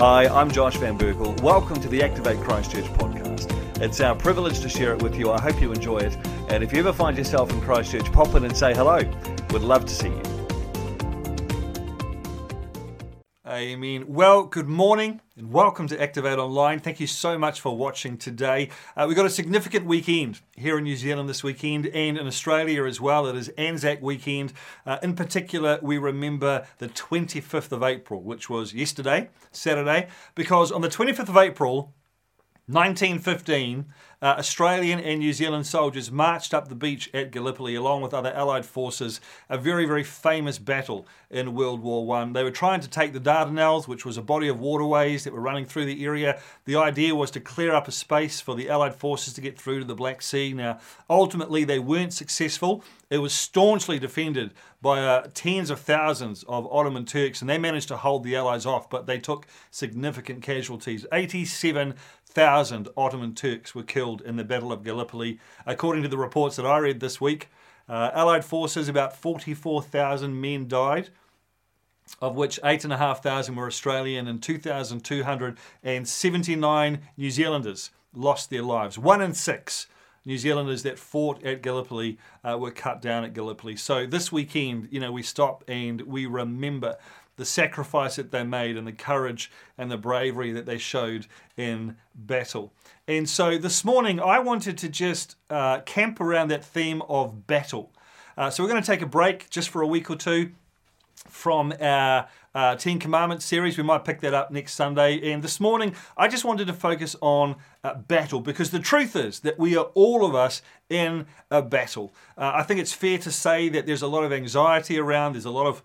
Hi, I'm Josh Van Berkel. Welcome to the Activate Christchurch podcast. It's our privilege to share it with you. I hope you enjoy it. And if you ever find yourself in Christchurch, pop in and say hello. We'd love to see you. Amen. Well, good morning and welcome to Activate Online. Thank you so much for watching today. Uh, we've got a significant weekend here in New Zealand this weekend and in Australia as well. It is Anzac weekend. Uh, in particular, we remember the 25th of April, which was yesterday, Saturday, because on the 25th of April, 1915, uh, Australian and New Zealand soldiers marched up the beach at Gallipoli along with other Allied forces, a very, very famous battle in World War One. They were trying to take the Dardanelles, which was a body of waterways that were running through the area. The idea was to clear up a space for the Allied forces to get through to the Black Sea. Now, ultimately, they weren't successful. It was staunchly defended by uh, tens of thousands of Ottoman Turks, and they managed to hold the Allies off, but they took significant casualties. 87,000 Ottoman Turks were killed killed in the Battle of Gallipoli. According to the reports that I read this week, uh, Allied forces, about 44,000 men died, of which 8,500 were Australian and 2,279 New Zealanders lost their lives. One in six New Zealanders that fought at Gallipoli uh, were cut down at Gallipoli. So this weekend, you know, we stop and we remember the sacrifice that they made and the courage and the bravery that they showed in battle. And so this morning, I wanted to just uh, camp around that theme of battle. Uh, so we're going to take a break just for a week or two from our uh, Ten Commandments series. We might pick that up next Sunday. And this morning, I just wanted to focus on uh, battle because the truth is that we are all of us in a battle. Uh, I think it's fair to say that there's a lot of anxiety around, there's a lot of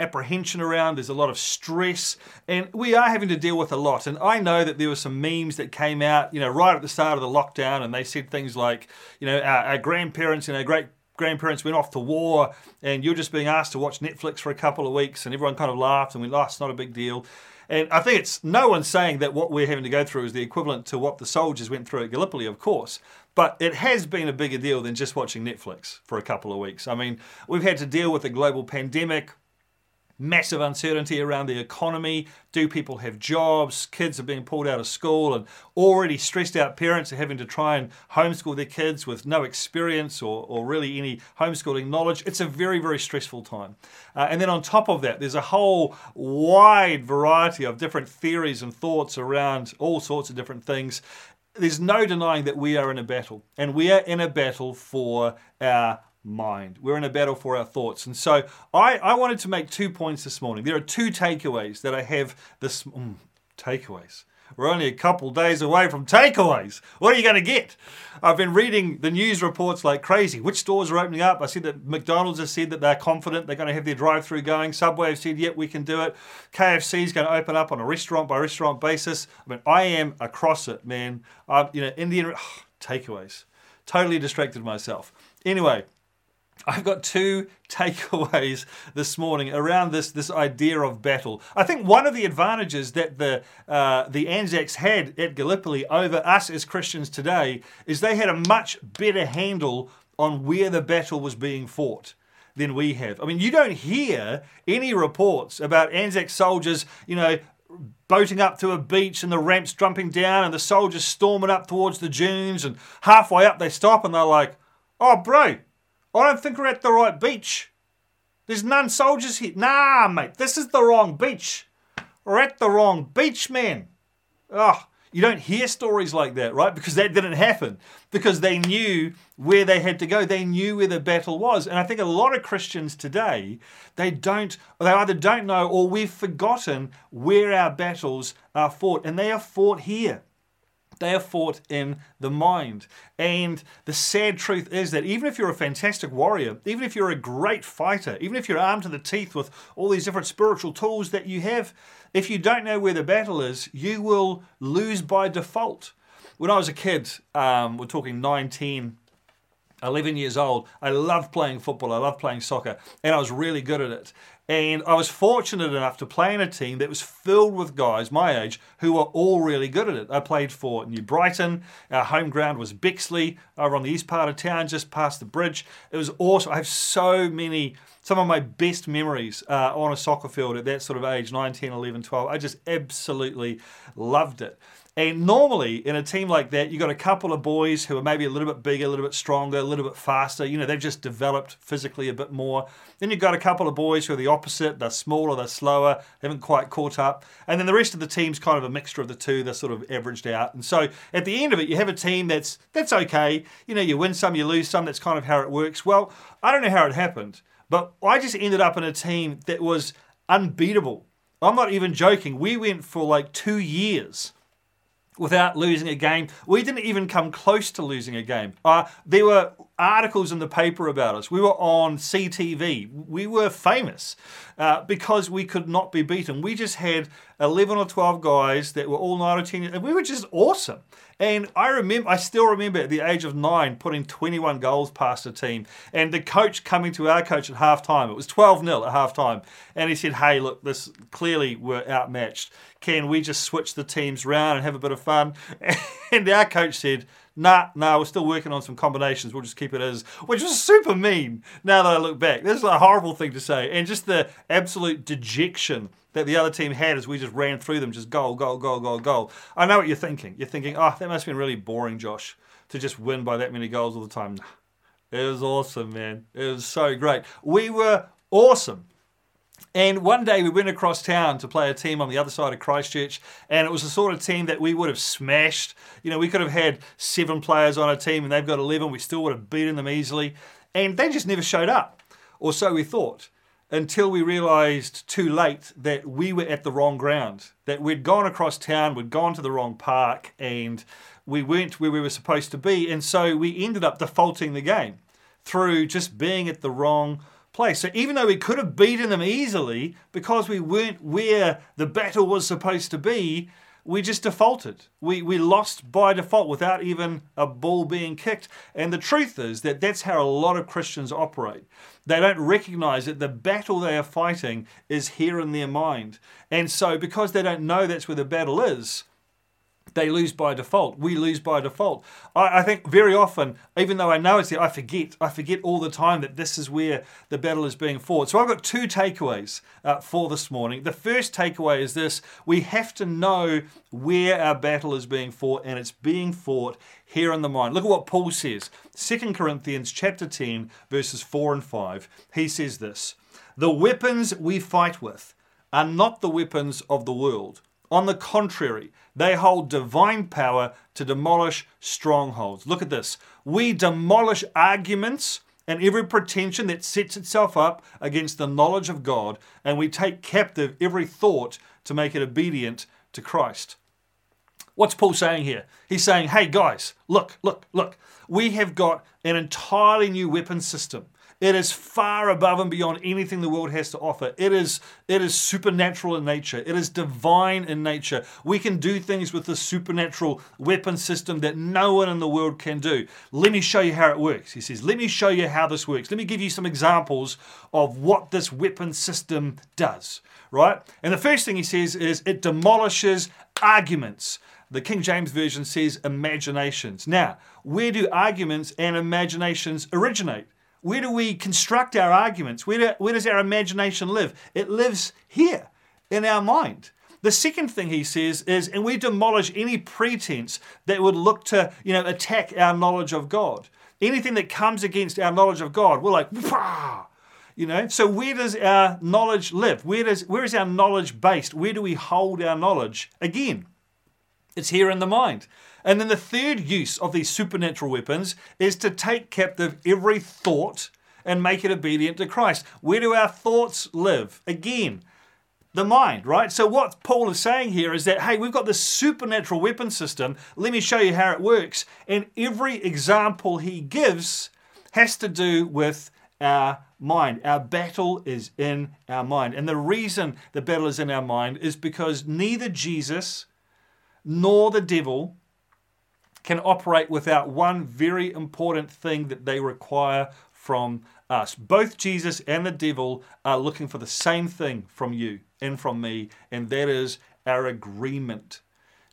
apprehension around, there's a lot of stress, and we are having to deal with a lot. And I know that there were some memes that came out, you know, right at the start of the lockdown, and they said things like, you know, our, our grandparents and our great grandparents went off to war, and you're just being asked to watch Netflix for a couple of weeks, and everyone kind of laughed and went, oh, it's not a big deal. And I think it's no one saying that what we're having to go through is the equivalent to what the soldiers went through at Gallipoli, of course. But it has been a bigger deal than just watching Netflix for a couple of weeks. I mean, we've had to deal with a global pandemic, massive uncertainty around the economy. Do people have jobs? Kids are being pulled out of school, and already stressed out parents are having to try and homeschool their kids with no experience or, or really any homeschooling knowledge. It's a very, very stressful time. Uh, and then on top of that, there's a whole wide variety of different theories and thoughts around all sorts of different things. There's no denying that we are in a battle, and we are in a battle for our mind. We're in a battle for our thoughts. And so I, I wanted to make two points this morning. There are two takeaways that I have this. Mm, takeaways. We're only a couple days away from takeaways. What are you going to get? I've been reading the news reports like crazy. Which stores are opening up? I see that McDonald's has said that they're confident they're going to have their drive through going. Subway have said, yep, we can do it. KFC is going to open up on a restaurant by restaurant basis. I mean, I am across it, man. i you know, Indian oh, takeaways. Totally distracted myself. Anyway, I've got two takeaways this morning around this, this idea of battle. I think one of the advantages that the, uh, the Anzacs had at Gallipoli over us as Christians today is they had a much better handle on where the battle was being fought than we have. I mean, you don't hear any reports about Anzac soldiers, you know, boating up to a beach and the ramps jumping down and the soldiers storming up towards the dunes and halfway up they stop and they're like, oh, bro, I don't think we're at the right beach. There's none soldiers here. Nah, mate, this is the wrong beach. We're at the wrong beach, man. Oh, you don't hear stories like that, right? Because that didn't happen. Because they knew where they had to go. They knew where the battle was. And I think a lot of Christians today, they don't, they either don't know or we've forgotten where our battles are fought. And they are fought here. They are fought in the mind. And the sad truth is that even if you're a fantastic warrior, even if you're a great fighter, even if you're armed to the teeth with all these different spiritual tools that you have, if you don't know where the battle is, you will lose by default. When I was a kid, um, we're talking 19, 11 years old, I loved playing football, I loved playing soccer, and I was really good at it. And I was fortunate enough to play in a team that was filled with guys my age who were all really good at it. I played for New Brighton. Our home ground was Bexley over on the east part of town, just past the bridge. It was awesome. I have so many, some of my best memories uh, on a soccer field at that sort of age 9, 10, 11, 12. I just absolutely loved it. And normally in a team like that, you've got a couple of boys who are maybe a little bit bigger, a little bit stronger, a little bit faster. You know, they've just developed physically a bit more. Then you've got a couple of boys who are the opposite. They're smaller, they're slower, they haven't quite caught up. And then the rest of the team's kind of a mixture of the two. They're sort of averaged out. And so at the end of it, you have a team that's that's okay. You know, you win some, you lose some. That's kind of how it works. Well, I don't know how it happened, but I just ended up in a team that was unbeatable. I'm not even joking. We went for like two years without losing a game. We didn't even come close to losing a game. Uh, there were articles in the paper about us. We were on CTV. We were famous uh, because we could not be beaten. We just had 11 or 12 guys that were all 9 or 10 years, and we were just awesome. And I remember, I still remember at the age of nine putting 21 goals past a team, and the coach coming to our coach at halftime. It was 12 0 at halftime, and he said, "Hey, look, this clearly we're outmatched. Can we just switch the teams around and have a bit of fun?" And our coach said, nah, nah, we're still working on some combinations. We'll just keep it as, which was super mean now that I look back. This is a horrible thing to say. And just the absolute dejection that the other team had as we just ran through them, just goal, goal, goal, goal, goal. I know what you're thinking. You're thinking, oh, that must have been really boring, Josh, to just win by that many goals all the time. Nah. It was awesome, man. It was so great. We were awesome. And one day we went across town to play a team on the other side of Christchurch, and it was the sort of team that we would have smashed. You know, we could have had seven players on a team, and they've got 11. We still would have beaten them easily. And they just never showed up, or so we thought, until we realised too late that we were at the wrong ground, that we'd gone across town, we'd gone to the wrong park, and we weren't where we were supposed to be. And so we ended up defaulting the game through just being at the wrong place. So even though we could have beaten them easily, because we weren't where the battle was supposed to be, we just defaulted. We, we lost by default without even a ball being kicked. And the truth is that that's how a lot of Christians operate. They don't recognize that the battle they are fighting is here in their mind. And so, because they don't know that's where the battle is, they lose by default. We lose by default. I, I, think very often, even though I know it's there, I forget. I forget all the time that this is where the battle is being fought. So I've got two takeaways uh, for this morning. The first takeaway is this we have to know where our battle is being fought, and it's being fought here in the mind. Look at what Paul says. 2 Corinthians chapter 10, verses 4 and 5. He says this The weapons we fight with are not the weapons of the world. On the contrary, they hold divine power to demolish strongholds. Look at this. We demolish arguments and every pretension that sets itself up against the knowledge of God, and we take captive every thought to make it obedient to Christ. What's Paul saying here? He's saying, hey guys, look, look, look. We have got an entirely new weapon system. It is far above and beyond anything the world has to offer. It is, it is supernatural in nature. It is divine in nature. We can do things with the supernatural weapon system that no one in the world can do. Let me show you how it works. He says, Let me show you how this works. Let me give you some examples of what this weapon system does, right? And the first thing he says is it demolishes arguments. The King James Version says imaginations. Now, where do arguments and imaginations originate? Where do we construct our arguments? Where, do, where does our imagination live? It lives here in our mind. The second thing he says is, and we demolish any pretense that would look to, you know, attack our knowledge of God. Anything that comes against our knowledge of God, we're like, Wah! you know. So where does our knowledge live? Where does where is our knowledge based? Where do we hold our knowledge? Again, it's here in the mind. And then the third use of these supernatural weapons is to take captive every thought and make it obedient to Christ. Where do our thoughts live? Again, the mind, right? So, what Paul is saying here is that, hey, we've got this supernatural weapon system. Let me show you how it works. And every example he gives has to do with our mind. Our battle is in our mind. And the reason the battle is in our mind is because neither Jesus nor the devil can operate without one very important thing that they require from us. Both Jesus and the devil are looking for the same thing from you and from me, and that is our agreement.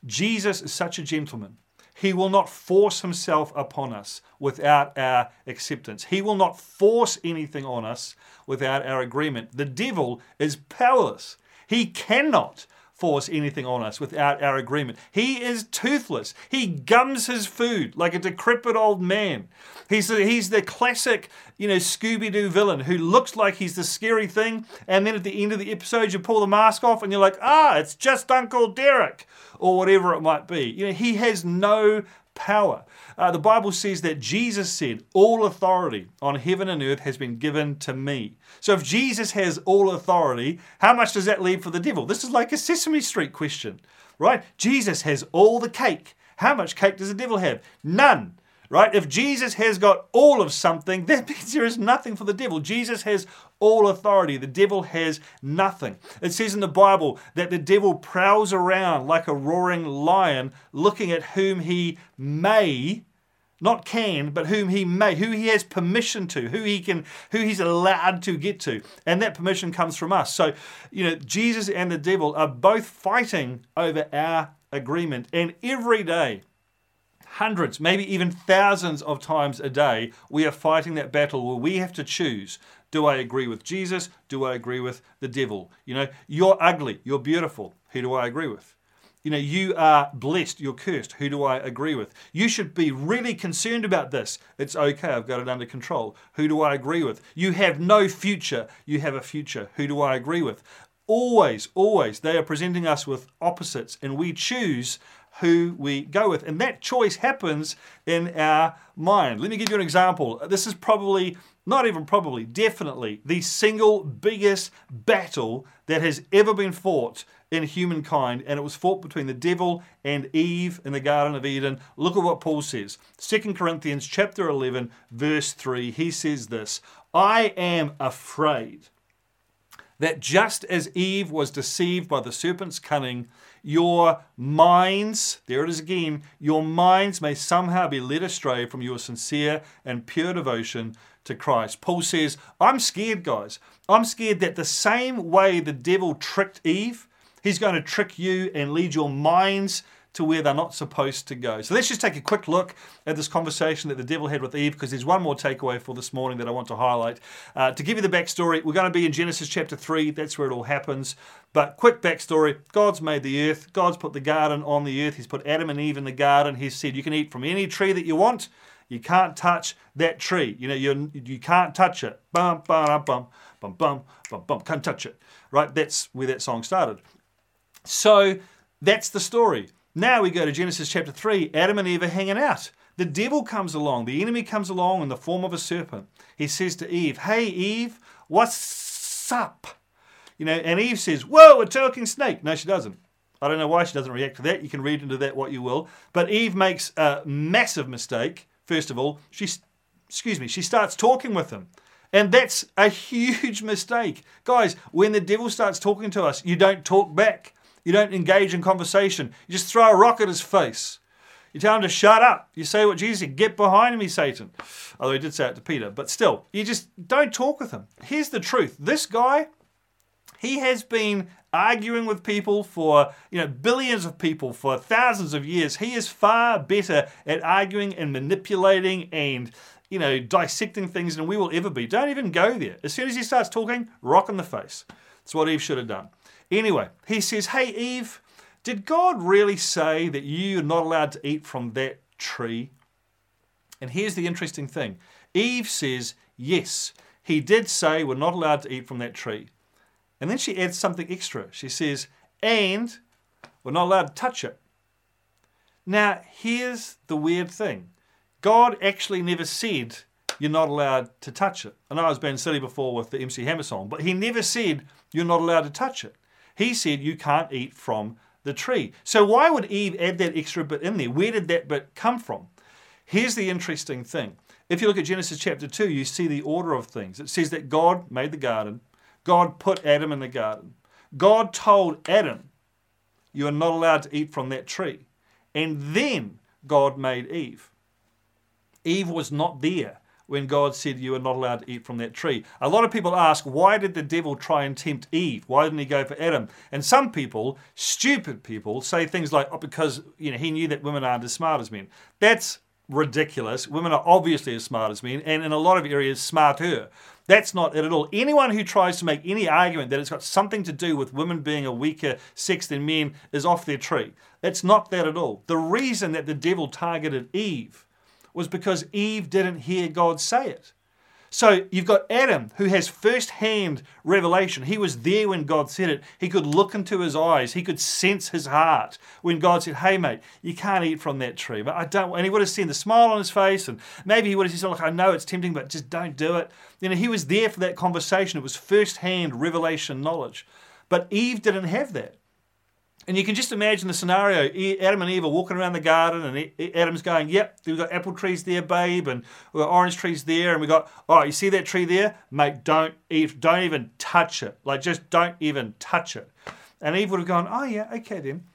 Jesus is such a gentleman. He will not force himself upon us without our acceptance. He will not force anything on us without our agreement. The devil is powerless. He cannot force anything on us without our agreement. He is toothless. He gums his food like a decrepit old man. He's the, he's the classic, you know, Scooby Doo villain who looks like he's the scary thing, and then at the end of the episode, you pull the mask off and you're like, ah, it's just Uncle Derek, or whatever it might be. You know, he has no power. Uh, the Bible says that Jesus said, All authority on heaven and earth has been given to me. So if Jesus has all authority, how much does that leave for the devil? This is like a Sesame Street question, right? Jesus has all the cake. How much cake does the devil have? None right? If Jesus has got all of something, that means there is nothing for the devil. Jesus has all authority. The devil has nothing. It says in the Bible that the devil prowls around like a roaring lion, looking at whom he may not can, but whom he may, who he has permission to, who he can, who he's allowed to get to. And that permission comes from us. So, you know, Jesus and the devil are both fighting over our agreement. And every day, hundreds, maybe even thousands of times a day, we are fighting that battle where we have to choose do I agree with Jesus? Do I agree with the devil? You know, you're ugly, you're beautiful. Who do I agree with? You know, you are blessed, you're cursed. Who do I agree with? You should be really concerned about this. It's okay, I've got it under control. Who do I agree with? You have no future, you have a future. Who do I agree with? Always, always, they are presenting us with opposites, and we choose who we go with. And that choice happens in our mind. Let me give you an example. This is probably, not even probably, definitely the single biggest battle that has ever been fought in humankind, and it was fought between the devil and Eve in the Garden of Eden. Look at what Paul says. 2 Corinthians chapter 11, verse 3. He says this I am afraid that just as Eve was deceived by the serpent's cunning, your minds, there it is again, your minds may somehow be led astray from your sincere and pure devotion to Christ. Paul says, I'm scared, guys. I'm scared that the same way the devil tricked Eve, he's going to trick you and lead your minds to where they're not supposed to go. So let's just take a quick look at this conversation that the devil had with Eve because there's one more takeaway for this morning that I want to highlight. Uh, to give you the backstory, we're going to be in Genesis chapter 3, that's where it all happens. But quick backstory God's made the earth, God's put the garden on the earth, He's put Adam and Eve in the garden. He's said, You can eat from any tree that you want. You can't touch that tree. You know, you you can't touch it. Bum, bum, bum, bum, bum, bum, bum. Can't touch it. Right? That's where that song started. So that's the story. Now we go to Genesis chapter 3. Adam and Eve are hanging out. The devil comes along, the enemy comes along in the form of a serpent. He says to Eve, Hey, Eve, what's up? You know, and Eve says, Whoa, a talking snake. No, she doesn't. I don't know why she doesn't react to that. You can read into that what you will. But Eve makes a massive mistake. First of all, she, excuse me, she starts talking with him. And that's a huge mistake. Guys, when the devil starts talking to us, you don't talk back. You don't engage in conversation. You just throw a rock at his face. You tell him to shut up. You say what Jesus said, get behind me, Satan. Although he did say it to Peter, but still, you just don't talk with him. Here's the truth this guy, he has been arguing with people for, you know, billions of people for thousands of years. He is far better at arguing and manipulating and, you know, dissecting things than we will ever be. Don't even go there. As soon as he starts talking, rock in the face. That's what Eve should have done. Anyway, he says, Hey, Eve, did God really say that you're not allowed to eat from that tree? And here's the interesting thing Eve says, Yes, he did say we're not allowed to eat from that tree. And then she adds something extra. She says, And we're not allowed to touch it. Now, here's the weird thing God actually never said you're not allowed to touch it. I know I was being silly before with the MC Hammer song, but he never said you're not allowed to touch it. He said you can't eat from the tree. So why would Eve add that extra bit in there? Where did that bit come from? Here's the interesting thing. If you look at Genesis chapter 2, you see the order of things. It says that God made the garden, God put Adam in the garden. God told Adam, You are not allowed to eat from that tree. And then God made Eve. Eve was not there when God said you are not allowed to eat from that tree. A lot of people ask, why did the devil try and tempt Eve? Why didn't he go for Adam? And some people, stupid people, say things like, oh, because you know he knew that women aren't as smart as men. That's ridiculous. Women are obviously as smart as men, and in a lot of areas, smarter. That's not it at all. Anyone who tries to make any argument that it's got something to do with women being a weaker sex than men is off their tree. It's not that at all. The reason that the devil targeted Eve was because Eve didn't hear God say it. So you've got Adam who has first hand revelation. He was there when God said it. He could look into his eyes. He could sense his heart when God said, Hey, mate, you can't eat from that tree. But I don't. And he would have seen the smile on his face. And maybe he would have said, Look, I know it's tempting, but just don't do it. You know, he was there for that conversation. It was first hand revelation knowledge. But Eve didn't have that. And you can just imagine the scenario Adam and Eve are walking around the garden, and Adam's going, Yep, we've got apple trees there, babe, and we've got orange trees there, and we've got, Oh, you see that tree there? Mate, don't eat, don't even touch it. Like, just don't even touch it. And Eve would have gone, Oh, yeah, okay then.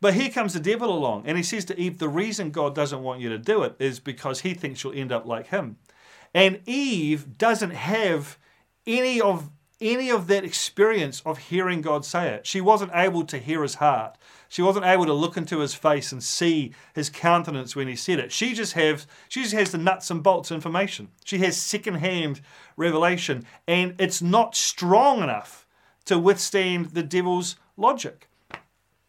But here comes the devil along, and he says to Eve, The reason God doesn't want you to do it is because he thinks you'll end up like him. And Eve doesn't have any of any of that experience of hearing God say it. She wasn't able to hear his heart. She wasn't able to look into his face and see his countenance when he said it. She just has she just has the nuts and bolts information. She has second-hand revelation, and it's not strong enough to withstand the devil's logic.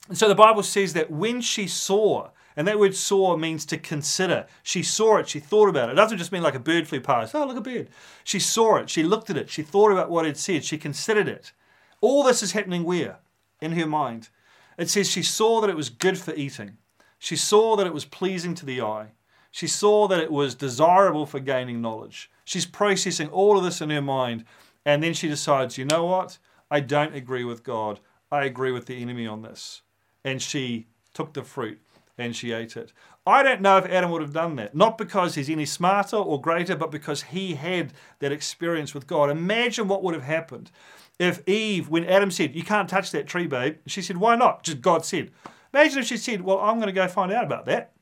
And so the Bible says that when she saw and that word saw means to consider. She saw it, she thought about it. It doesn't just mean like a bird flew past. Oh, look, a bird. She saw it, she looked at it, she thought about what it said, she considered it. All this is happening where? In her mind. It says she saw that it was good for eating. She saw that it was pleasing to the eye. She saw that it was desirable for gaining knowledge. She's processing all of this in her mind. And then she decides, you know what? I don't agree with God. I agree with the enemy on this. And she took the fruit and she ate it. I don't know if Adam would have done that. Not because he's any smarter or greater, but because he had that experience with God. Imagine what would have happened if Eve, when Adam said, You can't touch that tree, babe, she said, Why not? Just God said. Imagine if she said, Well, I'm going to go find out about that.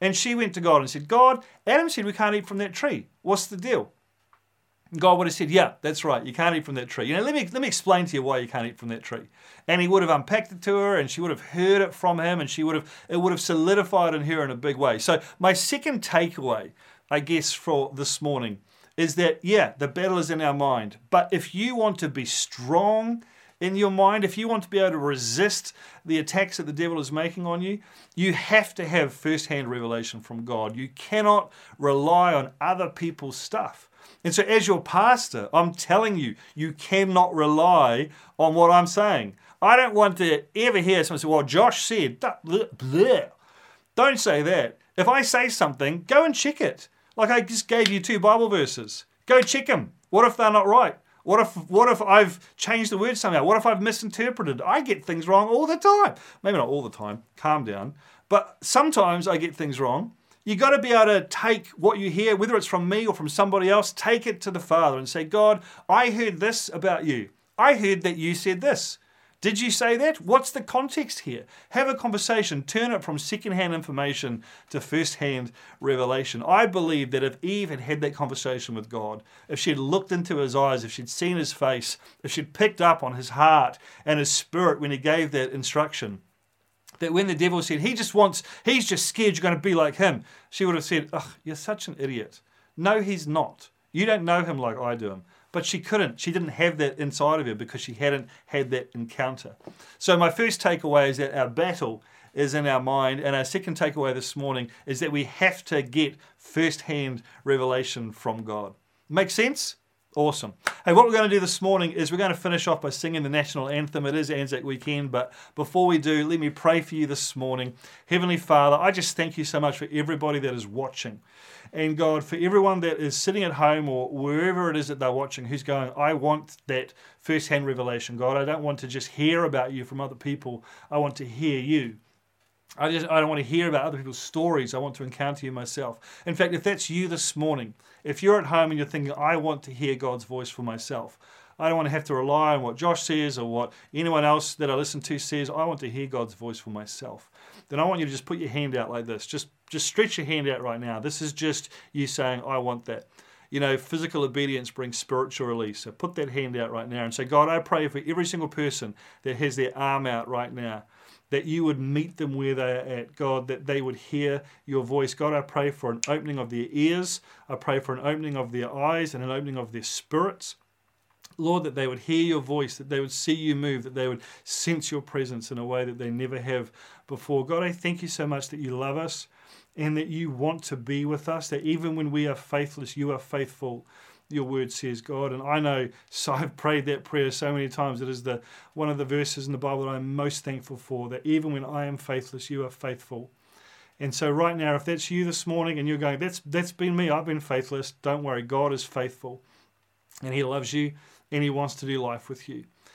And she went to God and said, God, Adam said we can't eat from that tree. What's the deal? God would have said, Yeah, that's right, you can't eat from that tree. You know, let me let me explain to you why you can't eat from that tree. And he would have unpacked it to her and she would have heard it from him and she would have it would have solidified in her in a big way. So my second takeaway, I guess, for this morning is that yeah, the battle is in our mind. But if you want to be strong in your mind, if you want to be able to resist the attacks that the devil is making on you, you have to have first-hand revelation from God. You cannot rely on other people's stuff. And so, as your pastor, I'm telling you, you cannot rely on what I'm saying. I don't want to ever hear someone say, Well, Josh said, blah. Don't say that. If I say something, go and check it. Like I just gave you two Bible verses. Go check them. What if they're not right? What if what if I've changed the word somehow? What if I've misinterpreted? I get things wrong all the time. Maybe not all the time. Calm down. But sometimes I get things wrong. You got to be able to take what you hear, whether it's from me or from somebody else, take it to the Father and say, God, I heard this about you. I heard that you said this. Did you say that? What's the context here? Have a conversation. Turn it from secondhand information to first-hand revelation. I believe that if Eve had had that conversation with God, if she'd looked into his eyes, if she'd seen his face, if she'd picked up on his heart and his spirit when he gave that instruction, that when the devil said, he just wants, he's just scared you're going to be like him, she would have said, Ugh, you're such an idiot. No, he's not. You don't know him like I do him. But she couldn't. She didn't have that inside of her because she hadn't had that encounter. So, my first takeaway is that our battle is in our mind. And our second takeaway this morning is that we have to get first hand revelation from God. Make sense? Awesome. Hey, what we're going to do this morning is we're going to finish off by singing the national anthem. It is Anzac weekend, but before we do, let me pray for you this morning. Heavenly Father, I just thank you so much for everybody that is watching. And God, for everyone that is sitting at home or wherever it is that they're watching who's going, I want that first hand revelation. God, I don't want to just hear about you from other people, I want to hear you. I just I don't want to hear about other people's stories. I want to encounter you myself. In fact, if that's you this morning, if you're at home and you're thinking, I want to hear God's voice for myself, I don't want to have to rely on what Josh says or what anyone else that I listen to says. I want to hear God's voice for myself. Then I want you to just put your hand out like this. Just just stretch your hand out right now. This is just you saying, I want that. you know, physical obedience brings spiritual release. So put that hand out right now and say, God, I pray for every single person that has their arm out right now that you would meet them where they are at, God, that they would hear your voice. God, I pray for an opening of their ears. I pray for an opening of their eyes and an opening of their spirits. Lord, that they would hear your voice, that they would see you move, that they would sense your presence in a way that they never have before. God, I thank you so much that you love us and that you want to be with us, that even when we are faithless, you are faithful your word says, God. And I know so I've prayed that prayer so many times. It is the one of the verses in the Bible that I'm most thankful for. That even when I am faithless, you are faithful. And so right now, if that's you this morning and you're going, that's that's been me, I've been faithless, don't worry, God is faithful. And He loves you and He wants to do life with you.